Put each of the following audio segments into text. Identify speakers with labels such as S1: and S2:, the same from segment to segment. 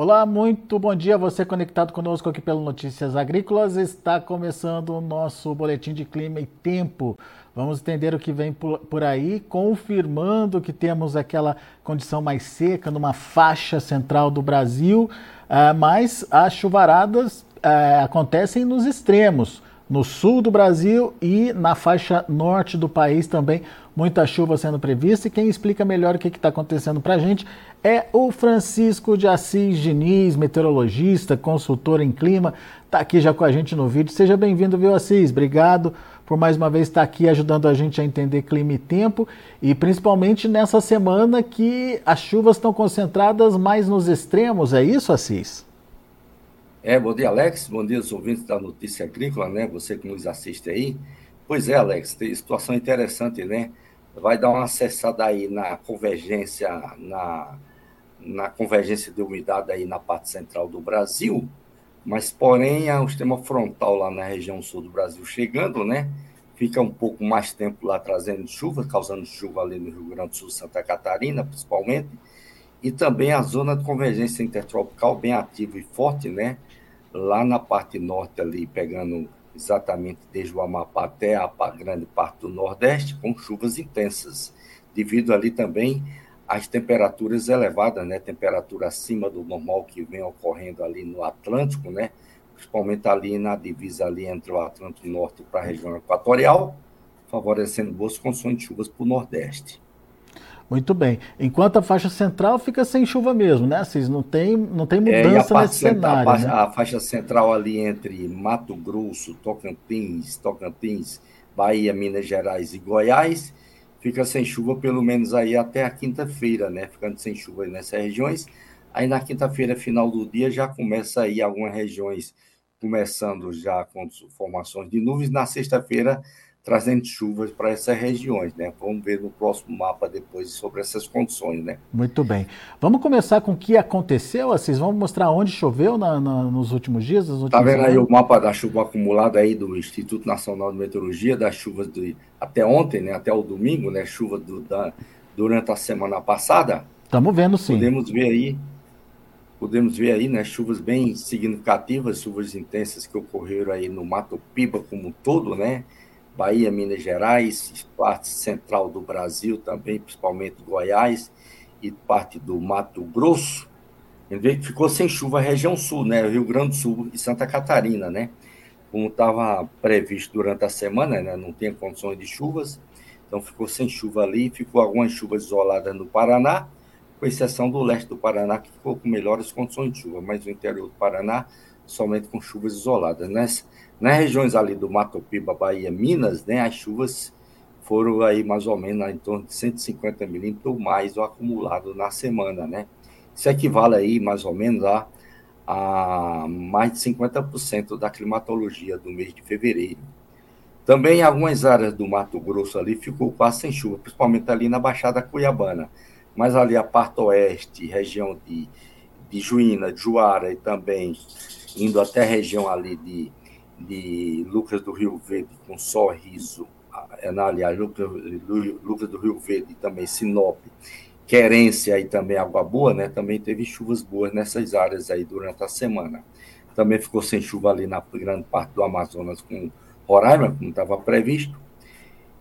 S1: Olá, muito bom dia. Você conectado conosco aqui pelo Notícias Agrícolas. Está começando o nosso boletim de clima e tempo. Vamos entender o que vem por aí, confirmando que temos aquela condição mais seca numa faixa central do Brasil, eh, mas as chuvaradas eh, acontecem nos extremos no sul do Brasil e na faixa norte do país também. Muita chuva sendo prevista e quem explica melhor o que está acontecendo para a gente é o Francisco de Assis Diniz, meteorologista, consultor em clima, está aqui já com a gente no vídeo. Seja bem-vindo, viu, Assis? Obrigado por mais uma vez estar aqui ajudando a gente a entender clima e tempo e principalmente nessa semana que as chuvas estão concentradas mais nos extremos, é isso, Assis?
S2: É, bom dia, Alex. Bom dia, os ouvintes da Notícia Agrícola, né? Você que nos assiste aí. Pois é, Alex, tem situação interessante, né? Vai dar uma acessada aí na convergência, na, na convergência de umidade aí na parte central do Brasil, mas porém o sistema frontal lá na região sul do Brasil chegando, né? Fica um pouco mais tempo lá trazendo chuva, causando chuva ali no Rio Grande do Sul, Santa Catarina, principalmente, e também a zona de convergência intertropical bem ativa e forte, né? Lá na parte norte ali, pegando exatamente desde o Amapá até a grande parte do Nordeste, com chuvas intensas, devido ali também às temperaturas elevadas, né? Temperatura acima do normal que vem ocorrendo ali no Atlântico, né? Principalmente ali na divisa ali entre o Atlântico Norte para a região equatorial, favorecendo boas condições de chuvas para o Nordeste.
S1: Muito bem. Enquanto a faixa central fica sem chuva mesmo, né? Vocês não tem, não tem é, mudança é, nesse cenário.
S2: A,
S1: né?
S2: a, faixa central ali entre Mato Grosso, Tocantins, Tocantins, Bahia, Minas Gerais e Goiás fica sem chuva pelo menos aí até a quinta-feira, né? Ficando sem chuva nessas regiões. Aí na quinta-feira, final do dia, já começa aí algumas regiões começando já com formações de nuvens. Na sexta-feira trazendo chuvas para essas regiões, né? Vamos ver no próximo mapa depois sobre essas condições, né?
S1: Muito bem. Vamos começar com o que aconteceu, Assis? Vamos mostrar onde choveu na, na, nos últimos dias?
S2: Está vendo aí o mapa da chuva acumulada aí do Instituto Nacional de Meteorologia, das chuvas de, até ontem, né? Até o domingo, né? Chuva do, da, durante a semana passada.
S1: Estamos vendo sim.
S2: Podemos ver aí podemos ver aí, né, chuvas bem significativas, chuvas intensas que ocorreram aí no Mato Piba como um todo, né, Bahia, Minas Gerais, parte central do Brasil também, principalmente Goiás e parte do Mato Grosso. Ficou sem chuva a região sul, né? Rio Grande do Sul e Santa Catarina, né? Como estava previsto durante a semana, né? Não tinha condições de chuvas, então ficou sem chuva ali, ficou algumas chuvas isoladas no Paraná, com exceção do leste do Paraná, que ficou com melhores condições de chuva, mas o interior do Paraná somente com chuvas isoladas. Né? Nas regiões ali do Mato Piba, Bahia, Minas, né, as chuvas foram aí mais ou menos em torno de 150 milímetros ou mais o acumulado na semana, né? Isso equivale aí mais ou menos a, a mais de 50% da climatologia do mês de fevereiro. Também algumas áreas do Mato Grosso ali ficou quase sem chuva, principalmente ali na Baixada Cuiabana. Mas ali a parte oeste, região de, de Juína, Juara e também indo até a região ali de de Lucas do Rio Verde com Sorriso, é, aliás, Lucas, Lucas do Rio Verde também Sinop, Querência e também Água Boa, né? Também teve chuvas boas nessas áreas aí durante a semana. Também ficou sem chuva ali na grande parte do Amazonas com Roraima, como estava previsto.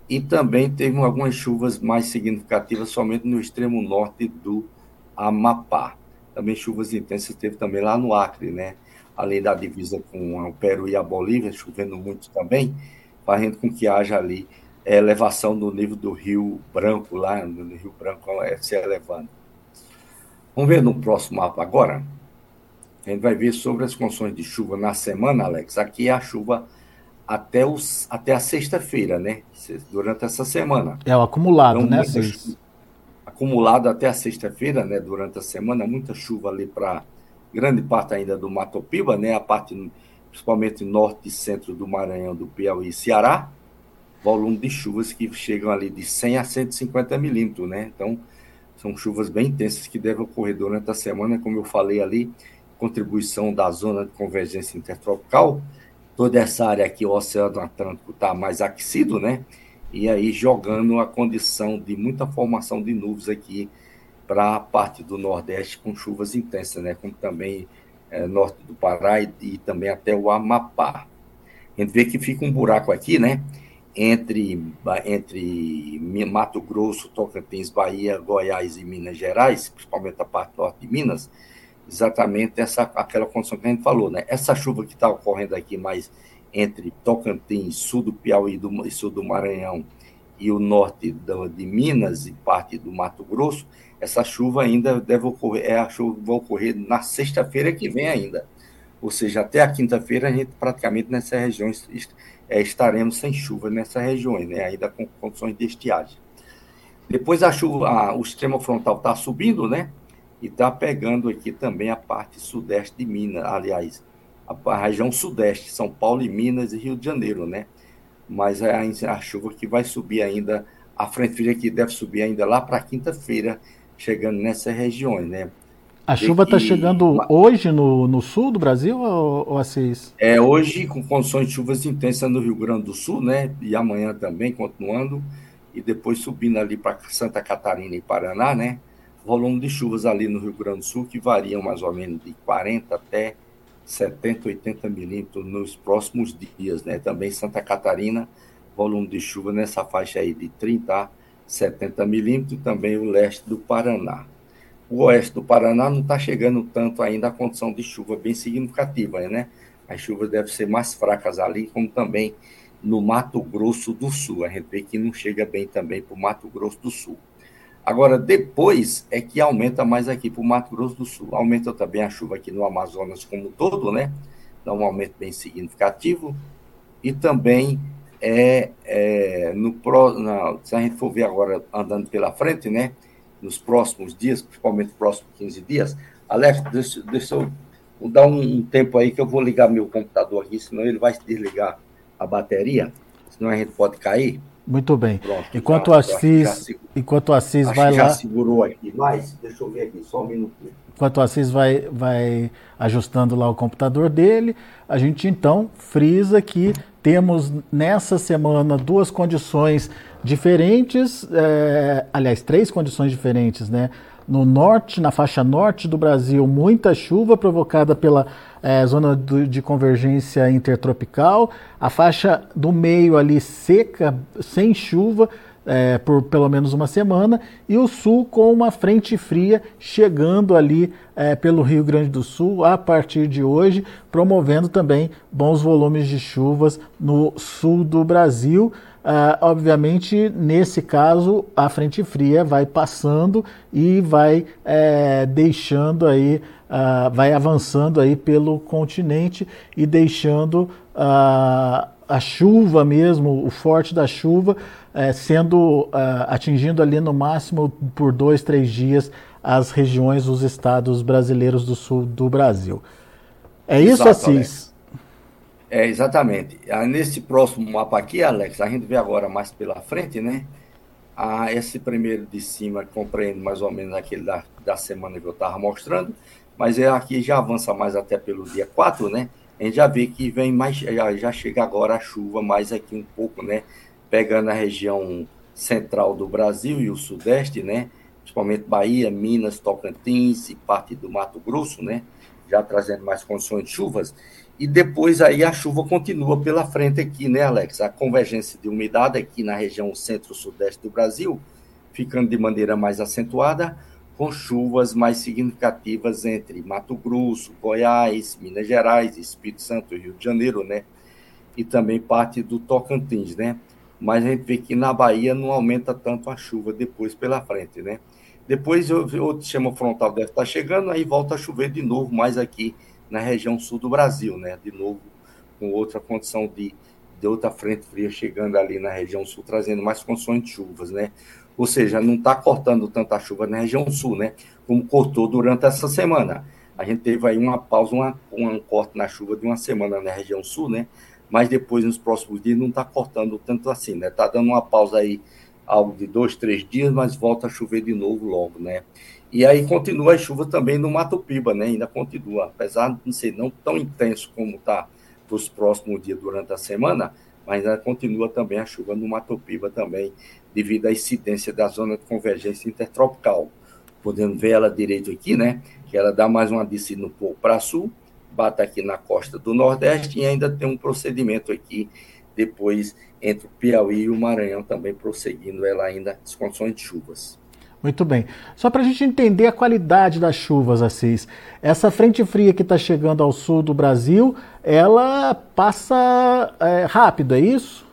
S2: E também teve algumas chuvas mais significativas somente no extremo norte do Amapá. Também chuvas intensas teve também lá no Acre, né? Além da divisa com o Peru e a Bolívia, chovendo muito também, fazendo com que haja ali elevação do nível do Rio Branco, lá no Rio Branco é, se elevando. Vamos ver no próximo mapa agora. A gente vai ver sobre as condições de chuva na semana, Alex. Aqui é a chuva até, os, até a sexta-feira, né? Durante essa semana.
S1: É o acumulado, então, né? Chuva,
S2: acumulado até a sexta-feira, né? Durante a semana, muita chuva ali para grande parte ainda do Mato Piba, né, a parte principalmente norte e centro do Maranhão, do Piauí e Ceará, volume de chuvas que chegam ali de 100 a 150 milímetros, né? Então, são chuvas bem intensas que devem ocorrer durante a semana, como eu falei ali, contribuição da zona de convergência intertropical, toda essa área aqui, o Oceano Atlântico está mais aquecido, né? E aí jogando a condição de muita formação de nuvens aqui para a parte do Nordeste com chuvas intensas, né? Como também é, norte do Pará e, e, também até o Amapá. A gente vê que fica um buraco aqui, né? Entre, entre Mato Grosso, Tocantins, Bahia, Goiás e Minas Gerais, principalmente a parte norte de Minas, exatamente essa aquela condição que a gente falou, né? Essa chuva que está ocorrendo aqui mais entre Tocantins, sul do Piauí do, e sul do Maranhão e o norte do, de Minas e parte do Mato Grosso, essa chuva ainda deve ocorrer, é a chuva vai ocorrer na sexta-feira que vem ainda. Ou seja, até a quinta-feira a gente praticamente nessas regiões é, estaremos sem chuva nessas regiões, né? ainda com condições de estiagem. Depois a chuva, a, o extremo frontal está subindo, né? E está pegando aqui também a parte sudeste de Minas, aliás, a, a, região sudeste, São Paulo e Minas e Rio de Janeiro, né? Mas é a, a chuva que vai subir ainda, a frente fria que deve subir ainda lá para quinta-feira, chegando nessas regiões, né?
S1: A chuva está chegando hoje no, no sul do Brasil, ou, ou Assis?
S2: É, hoje com condições de chuvas intensas no Rio Grande do Sul, né? E amanhã também, continuando, e depois subindo ali para Santa Catarina e Paraná, né? Volume de chuvas ali no Rio Grande do Sul que variam mais ou menos de 40 até 70, 80 milímetros nos próximos dias, né? Também Santa Catarina, volume de chuva nessa faixa aí de 30 a 70 milímetros, também o leste do Paraná. O oeste do Paraná não está chegando tanto ainda a condição de chuva bem significativa, né? As chuvas devem ser mais fracas ali, como também no Mato Grosso do Sul. A gente vê que não chega bem também para o Mato Grosso do Sul. Agora, depois é que aumenta mais aqui para o Mato Grosso do Sul. Aumenta também a chuva aqui no Amazonas como um todo, né? Dá um aumento bem significativo. E também é, é no na, se a gente for ver agora andando pela frente, né? Nos próximos dias, principalmente nos próximos 15 dias, Alex, deixa, deixa eu dar um, um, tempo aí que eu vou ligar meu computador aqui, senão ele vai desligar a bateria, senão a gente pode cair.
S1: Muito bem. Pronto, enquanto já, Assis, enquanto Assis vai
S2: lá.
S1: Já
S2: segurou aqui, mas deixa eu ver aqui, só um minutinho.
S1: Enquanto o Assis vai, vai ajustando lá o computador dele, a gente então frisa que temos nessa semana duas condições diferentes, é, aliás, três condições diferentes, né? No norte, na faixa norte do Brasil, muita chuva provocada pela é, zona do, de convergência intertropical, a faixa do meio ali seca, sem chuva, é, por pelo menos uma semana, e o sul com uma frente fria chegando ali é, pelo Rio Grande do Sul a partir de hoje, promovendo também bons volumes de chuvas no sul do Brasil. Uh, obviamente, nesse caso, a frente fria vai passando e vai é, deixando aí, uh, vai avançando aí pelo continente e deixando uh, a chuva mesmo, o forte da chuva, é, sendo atingindo ali no máximo por dois, três dias as regiões, os estados brasileiros do sul do Brasil. É isso, Exato, Assis?
S2: É, exatamente. Ah, nesse próximo mapa aqui, Alex, a gente vê agora mais pela frente, né? Ah, esse primeiro de cima compreende mais ou menos aquele da, da semana que eu estava mostrando, mas é aqui já avança mais até pelo dia 4, né? A gente já vê que vem mais, já, já chega agora a chuva mais aqui um pouco, né? Pegando a região central do Brasil e o sudeste, né? Principalmente Bahia, Minas, Tocantins e parte do Mato Grosso, né? Já trazendo mais condições de chuvas e depois aí a chuva continua pela frente aqui, né, Alex? A convergência de umidade aqui na região centro-sudeste do Brasil, ficando de maneira mais acentuada, com chuvas mais significativas entre Mato Grosso, Goiás, Minas Gerais, Espírito Santo Rio de Janeiro, né? E também parte do Tocantins, né? Mas a gente vê que na Bahia não aumenta tanto a chuva depois pela frente, né? Depois o sistema frontal deve estar chegando, aí volta a chover de novo mais aqui na região sul do Brasil, né? De novo, com outra condição de, de outra frente fria chegando ali na região sul, trazendo mais condições de chuvas, né? Ou seja, não está cortando tanta chuva na região sul, né? Como cortou durante essa semana. A gente teve aí uma pausa, uma, um corte na chuva de uma semana na região sul, né? Mas depois, nos próximos dias, não está cortando tanto assim, né? Está dando uma pausa aí, algo de dois, três dias, mas volta a chover de novo logo, né? E aí continua a chuva também no Mato Piba, né? Ainda continua, apesar de não ser não tão intenso como está nos próximos dias durante a semana, mas ainda continua também a chuva no Mato Piba também, devido à incidência da zona de convergência intertropical. podendo ver ela direito aqui, né? Que ela dá mais uma descida um pouco para sul, bate aqui na costa do Nordeste e ainda tem um procedimento aqui depois entre o Piauí e o Maranhão também prosseguindo ela ainda as condições de chuvas.
S1: Muito bem. Só para a gente entender a qualidade das chuvas, Assis, essa frente fria que está chegando ao sul do Brasil, ela passa é, rápido, é isso?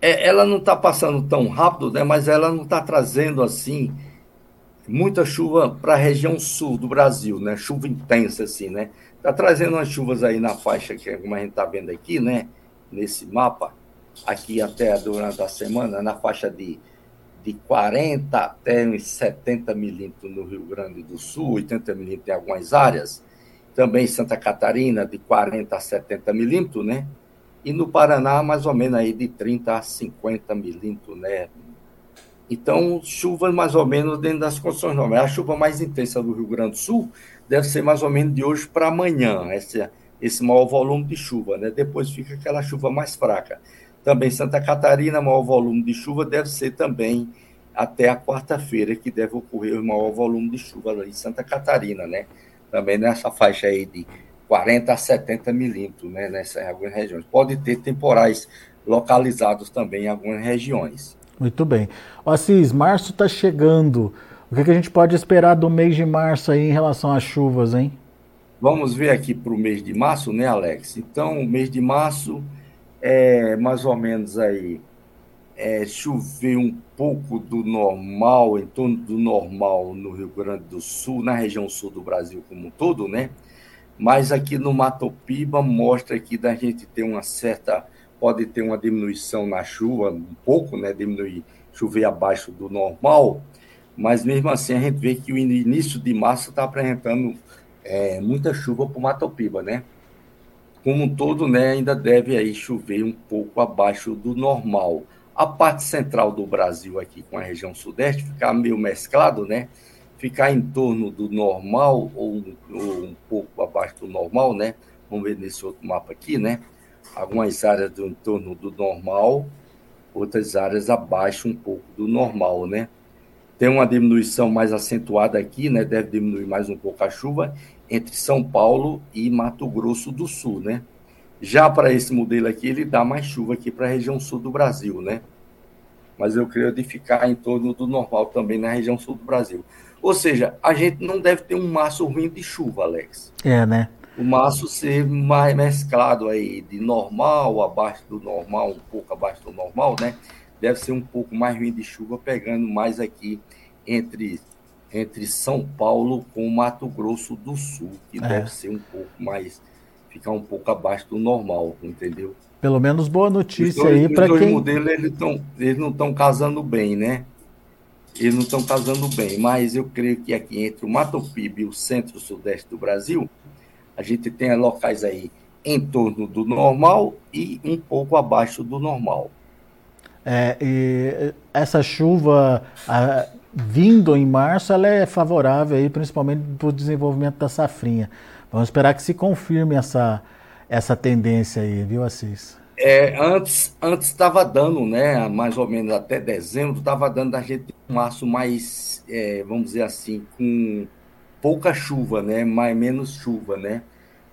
S2: É, ela não está passando tão rápido, né, mas ela não está trazendo assim muita chuva para a região sul do Brasil, né? Chuva intensa, assim, né? Está trazendo umas chuvas aí na faixa que como a gente está vendo aqui, né? Nesse mapa, aqui até durante a semana, na faixa de, de 40 até uns 70 milímetros no Rio Grande do Sul, 80 milímetros em algumas áreas. Também Santa Catarina, de 40 a 70 milímetros, né? E no Paraná, mais ou menos aí de 30 a 50 milímetros, né? Então, chuva mais ou menos dentro das condições normais. A chuva mais intensa do Rio Grande do Sul deve ser mais ou menos de hoje para amanhã, esse, esse maior volume de chuva, né? Depois fica aquela chuva mais fraca. Também Santa Catarina, maior volume de chuva deve ser também até a quarta-feira, que deve ocorrer o maior volume de chuva em Santa Catarina, né? Também nessa faixa aí de 40 a 70 milímetros, né? Nessas algumas regiões. Pode ter temporais localizados também em algumas regiões.
S1: Muito bem. O Assis, março está chegando. O que, que, a gente pode esperar do mês de março aí em relação às chuvas, hein?
S2: Vamos ver aqui para o mês de março, né, Alex? Então, o mês de março é mais ou menos aí é, chover um pouco do normal, em torno do normal no Rio Grande do Sul, na região sul do Brasil como um todo, né? Mas aqui no Matopiba mostra que da gente ter uma certa pode ter uma diminuição na chuva, um pouco, né, diminuir, chover abaixo do normal, mas mesmo assim a gente vê que o início de março está apresentando é, muita chuva para o Matopiba, né? Como um todo, né, ainda deve aí chover um pouco abaixo do normal. A parte central do Brasil aqui com a região sudeste ficar meio mesclado, né? Ficar em torno do normal ou, ou um pouco abaixo do normal, né? Vamos ver nesse outro mapa aqui, né? algumas áreas do entorno do normal, outras áreas abaixo um pouco do normal, né? Tem uma diminuição mais acentuada aqui, né? Deve diminuir mais um pouco a chuva entre São Paulo e Mato Grosso do Sul, né? Já para esse modelo aqui, ele dá mais chuva aqui para a região sul do Brasil, né? Mas eu creio de ficar em torno do normal também na região sul do Brasil. Ou seja, a gente não deve ter um março ruim de chuva, Alex.
S1: É, né?
S2: o maço ser mais mesclado aí, de normal, abaixo do normal, um pouco abaixo do normal, né? Deve ser um pouco mais ruim de chuva, pegando mais aqui entre, entre São Paulo com Mato Grosso do Sul, que é. deve ser um pouco mais, ficar um pouco abaixo do normal, entendeu?
S1: Pelo menos boa notícia dois, aí para quem... Os
S2: dois modelos, eles, tão, eles não estão casando bem, né? Eles não estão casando bem, mas eu creio que aqui entre o Mato Piba e o centro-sudeste do Brasil, a gente tem locais aí em torno do normal e um pouco abaixo do normal.
S1: É, e essa chuva a, vindo em março, ela é favorável aí, principalmente para o desenvolvimento da safrinha. Vamos esperar que se confirme essa, essa tendência aí, viu, Assis?
S2: É, antes antes estava dando, né, mais ou menos até dezembro, estava dando a gente um março mais, é, vamos dizer assim, com pouca chuva, né? Mais menos chuva, né?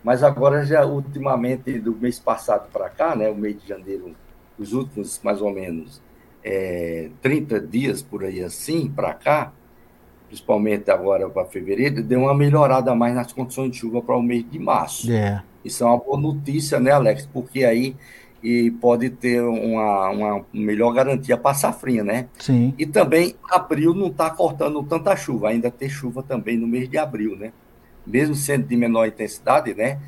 S2: Mas agora já ultimamente do mês passado para cá, né? O mês de janeiro, os últimos mais ou menos é, 30 dias por aí assim para cá, principalmente agora para fevereiro, deu uma melhorada mais nas condições de chuva para o mês de março.
S1: É.
S2: Isso é uma boa notícia, né, Alex? Porque aí e pode ter uma, uma melhor garantia para a safrinha, né?
S1: Sim.
S2: E também abril não está cortando tanta chuva, ainda tem chuva também no mês de abril, né? Mesmo sendo de menor intensidade, né?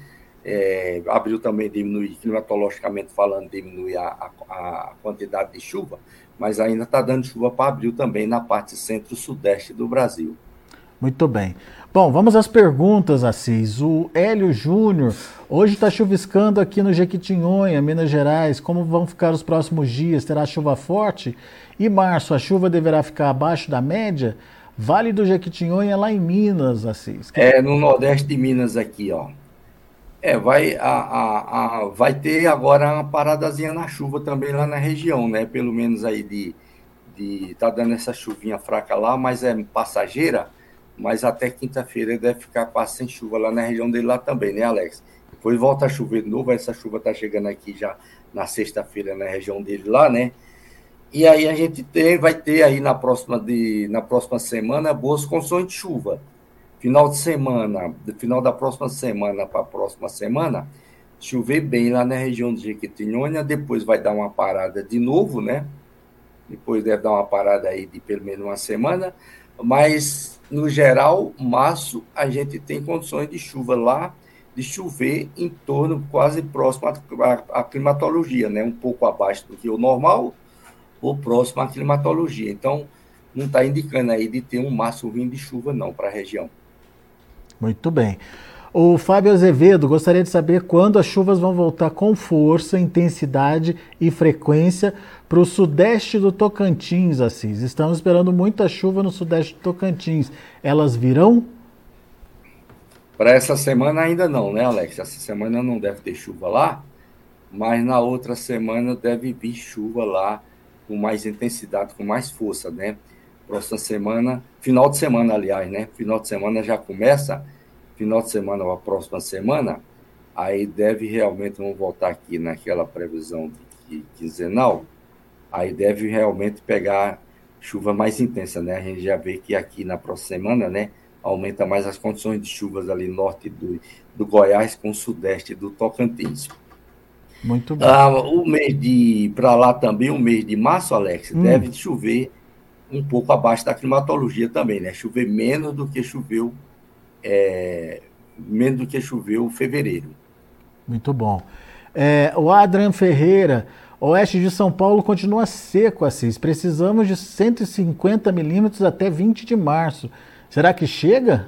S2: É, abril também diminui, climatologicamente falando, diminui a, a, a quantidade de chuva, mas ainda está dando chuva para abril também na parte centro-sudeste do Brasil.
S1: Muito bem. Bom, vamos às perguntas, Assis. O Hélio Júnior, hoje está chuviscando aqui no Jequitinhonha, Minas Gerais. Como vão ficar os próximos dias? Terá chuva forte? E março, a chuva deverá ficar abaixo da média? Vale do Jequitinhonha lá em Minas, Assis.
S2: É, no nordeste de Minas aqui, ó. É, vai, a, a, a, vai ter agora uma paradazinha na chuva também lá na região, né? Pelo menos aí de de tá dando essa chuvinha fraca lá, mas é passageira, mas até quinta-feira deve ficar quase sem chuva lá na região dele lá também, né, Alex? Depois volta a chover de novo, essa chuva tá chegando aqui já na sexta-feira na região dele lá, né? E aí a gente tem, vai ter aí na próxima, de, na próxima semana boas condições de chuva. Final de semana, final da próxima semana para a próxima semana, chover bem lá na região de Jequitinhonha, depois vai dar uma parada de novo, né? Depois deve dar uma parada aí de pelo menos uma semana, mas no geral, março a gente tem condições de chuva lá, de chover em torno quase próximo à, climatologia, né? Um pouco abaixo do que o normal, ou próximo à climatologia. Então, não está indicando aí de ter um março vindo de chuva, não, para a região.
S1: Muito bem. O Fábio Azevedo gostaria de saber quando as chuvas vão voltar com força, intensidade e frequência para o sudeste do Tocantins, Assis. Estamos esperando muita chuva no sudeste do Tocantins. Elas virão?
S2: Para essa semana ainda não, né, Alex? Essa semana não deve ter chuva lá, mas na outra semana deve vir chuva lá com mais intensidade, com mais força, né? Próxima semana, final de semana, aliás, né? Final de semana já começa, final de semana ou a próxima semana, aí deve realmente, vamos voltar aqui naquela previsão de quinzenal, aí deve realmente pegar chuva mais intensa, né? A gente já vê que aqui na próxima semana, né? Aumenta mais as condições de chuvas ali norte do, do Goiás com o sudeste do Tocantins. Muito bem. Ah, o mês de. Para lá também, o mês de março, Alex, hum. deve chover um pouco abaixo da climatologia também, né? Chover menos do que choveu. É, menos do que choveu fevereiro.
S1: Muito bom. É, o Adrian Ferreira, oeste de São Paulo continua seco, Assis. Precisamos de 150 milímetros até 20 de março. Será que chega?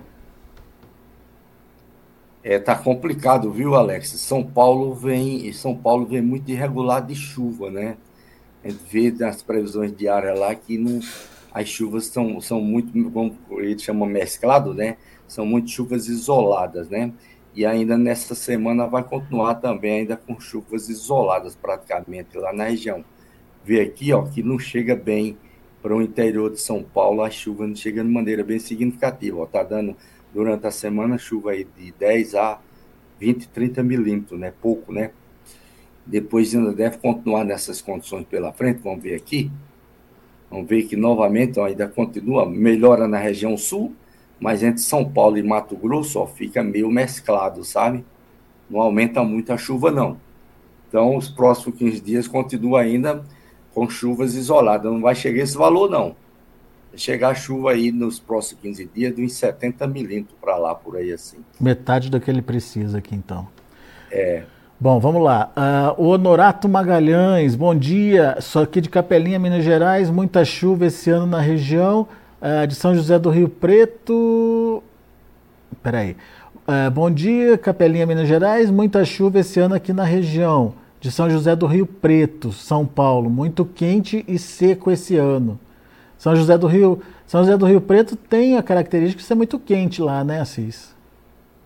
S2: É, tá complicado, viu, Alex? São Paulo vem, São Paulo vem muito irregular de chuva, né? A gente vê nas previsões diárias lá que não, as chuvas são, são muito, como ele chama mesclado, né? São muito chuvas isoladas, né? E ainda nessa semana vai continuar também ainda com chuvas isoladas praticamente lá na região. Vê aqui, ó, que não chega bem para o interior de São Paulo, a chuva não chega de maneira bem significativa, ó, tá dando durante a semana, chuva aí de 10 a 20, 30 milímetros, né? Pouco, né? Depois ainda deve continuar nessas condições pela frente, vamos ver aqui. Vamos ver que novamente ó, ainda continua, melhora na região sul, mas entre São Paulo e Mato Grosso ó, fica meio mesclado, sabe? Não aumenta muito a chuva, não. Então, os próximos 15 dias continua ainda com chuvas isoladas. Não vai chegar esse valor, não chegar a chuva aí nos próximos 15 dias de uns 70 milímetros para lá, por aí assim.
S1: Metade do que ele precisa aqui, então.
S2: É.
S1: Bom, vamos lá. Uh, o Honorato Magalhães, bom dia. Sou aqui de Capelinha, Minas Gerais. Muita chuva esse ano na região uh, de São José do Rio Preto. Peraí. Uh, bom dia, Capelinha, Minas Gerais. Muita chuva esse ano aqui na região de São José do Rio Preto, São Paulo. Muito quente e seco esse ano. São José do Rio, São José do Rio Preto tem a característica de ser muito quente lá, né, Assis?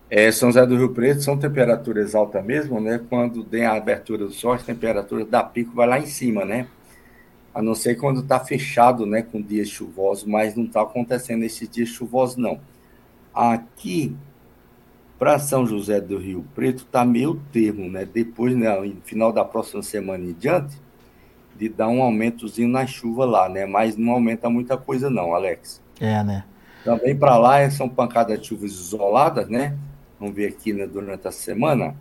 S2: É, São José do Rio Preto são temperaturas altas mesmo, né? Quando tem a abertura do sol, a temperatura da pico vai lá em cima, né? A não ser quando está fechado, né, com dias chuvosos, mas não está acontecendo esses dias chuvosos, não. Aqui, para São José do Rio Preto, está meio termo, né? Depois, né, no final da próxima semana em diante, de dar um aumentozinho na chuva lá, né? Mas não aumenta muita coisa não, Alex.
S1: É, né?
S2: Também para lá são pancadas de chuvas isoladas, né? Vamos ver aqui né, durante a semana.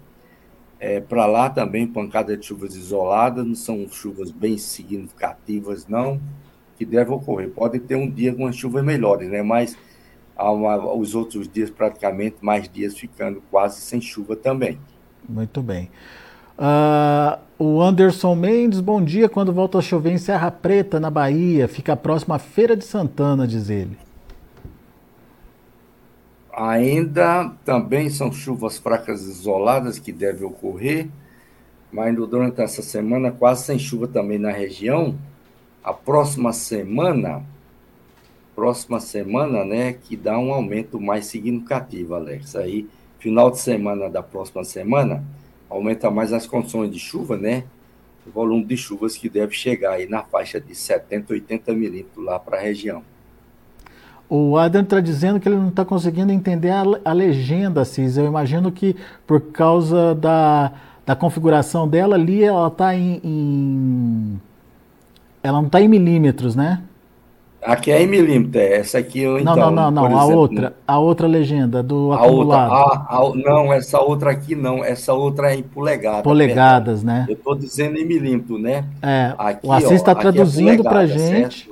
S2: É, para lá também pancada de chuvas isoladas, não são chuvas bem significativas, não, que deve ocorrer. Pode ter um dia com as chuvas melhores, né? Mas uma, os outros dias, praticamente, mais dias ficando quase sem chuva também.
S1: Muito bem. Uh, o Anderson Mendes, bom dia. Quando volta a chover em Serra Preta, na Bahia, fica próximo à Feira de Santana, diz ele.
S2: Ainda também são chuvas fracas isoladas que devem ocorrer, mas durante essa semana quase sem chuva também na região. A próxima semana, próxima semana, né, que dá um aumento mais significativo, Alex. Aí, final de semana da próxima semana, aumenta mais as condições de chuva, né? o volume de chuvas que deve chegar aí na faixa de 70, 80 milímetros lá para a região.
S1: O Adam está dizendo que ele não está conseguindo entender a, a, legenda, Cis. Eu imagino que por causa da, da configuração dela ali, ela está em, em, Ela não está em milímetros, né?
S2: Aqui é em milímetro, é. essa aqui eu então.
S1: Não, não, não, não. a outra, a outra legenda do a acumulado.
S2: Outra, a, a, não, essa outra aqui não, essa outra é em polegadas.
S1: Polegadas, né?
S2: Eu estou dizendo em milímetro, né?
S1: É. Aqui, o Assis está é traduzindo é para a gente.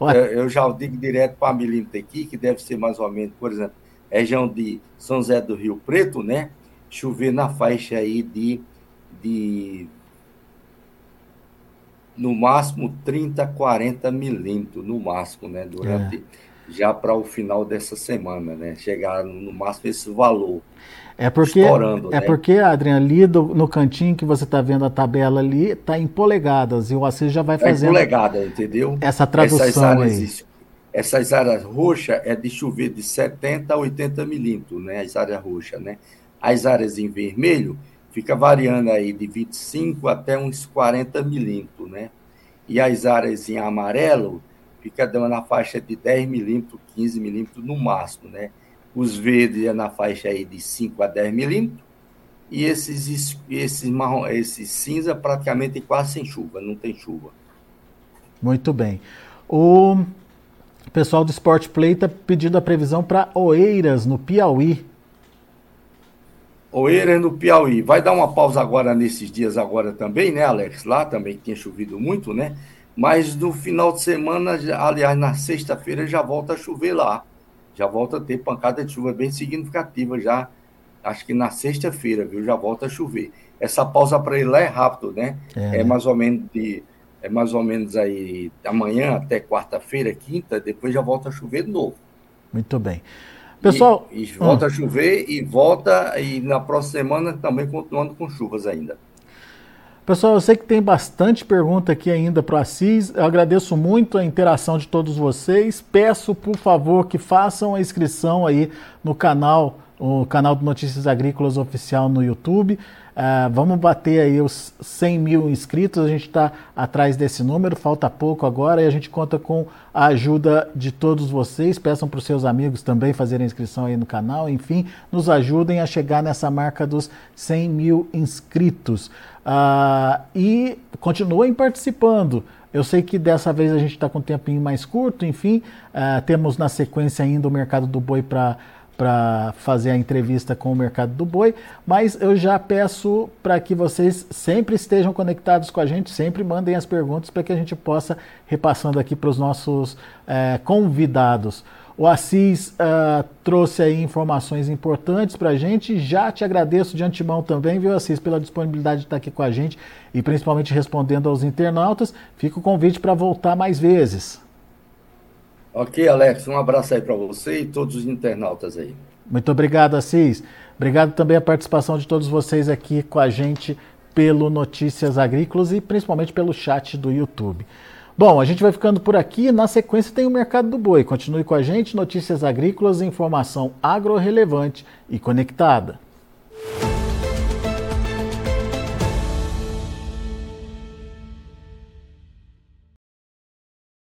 S2: Eu, eu, já digo direto para milímetro aqui, que deve ser mais ou menos, por exemplo, região de São José do Rio Preto, né? Chover na faixa aí de, de no máximo 30, 40 milímetros, no máximo, né? Durante é. Já para o final dessa semana, né? Chegar no máximo esse valor.
S1: É porque, estourando, é né? porque, Adriano, ali do, no cantinho que você está vendo a tabela ali, está em polegadas, e o Assis já vai fazendo. É em
S2: polegada, entendeu?
S1: Essa tradução essas áreas, aí.
S2: Essas áreas roxas é de chover de 70 a 80 milímetros, né? As áreas roxas, né? As áreas em vermelho fica variando aí de 25 até uns 40 milímetros, né? E as áreas em amarelo fica dando na faixa de 10 milímetros, 15 milímetros no máximo, né? Os verdes é na faixa aí de 5 a 10 milímetros e esses, esses, marrom, esses cinza praticamente quase sem chuva, não tem chuva.
S1: Muito bem. O pessoal do Sport Play está pedindo a previsão para Oeiras, no Piauí.
S2: Oeiras no Piauí. Vai dar uma pausa agora nesses dias agora também, né, Alex? Lá também tinha chovido muito, né? Mas no final de semana, aliás, na sexta-feira já volta a chover lá. Já volta a ter pancada de chuva bem significativa já. Acho que na sexta-feira, viu? Já volta a chover. Essa pausa para ele lá é rápido, né? É, é mais ou menos de é mais ou menos aí amanhã até quarta-feira, quinta, depois já volta a chover de novo.
S1: Muito bem. Pessoal.
S2: E, e volta hum. a chover e volta, e na próxima semana também continuando com chuvas ainda.
S1: Pessoal, eu sei que tem bastante pergunta aqui ainda para o Assis. Eu agradeço muito a interação de todos vocês. Peço, por favor, que façam a inscrição aí no canal, o canal do Notícias Agrícolas Oficial no YouTube. Uh, vamos bater aí os 100 mil inscritos, a gente está atrás desse número, falta pouco agora e a gente conta com a ajuda de todos vocês. Peçam para os seus amigos também fazerem inscrição aí no canal, enfim, nos ajudem a chegar nessa marca dos 100 mil inscritos. Uh, e continuem participando. Eu sei que dessa vez a gente está com um tempinho mais curto, enfim, uh, temos na sequência ainda o mercado do boi para para fazer a entrevista com o mercado do boi, mas eu já peço para que vocês sempre estejam conectados com a gente, sempre mandem as perguntas para que a gente possa repassando aqui para os nossos é, convidados. O Assis uh, trouxe aí informações importantes para a gente. Já te agradeço de antemão também, viu, Assis, pela disponibilidade de estar aqui com a gente e principalmente respondendo aos internautas. Fica o convite para voltar mais vezes.
S2: Ok, Alex, um abraço aí para você e todos os internautas aí.
S1: Muito obrigado, Assis. Obrigado também a participação de todos vocês aqui com a gente pelo Notícias Agrícolas e principalmente pelo chat do YouTube. Bom, a gente vai ficando por aqui. Na sequência tem o Mercado do Boi. Continue com a gente, Notícias Agrícolas, informação agro relevante e conectada.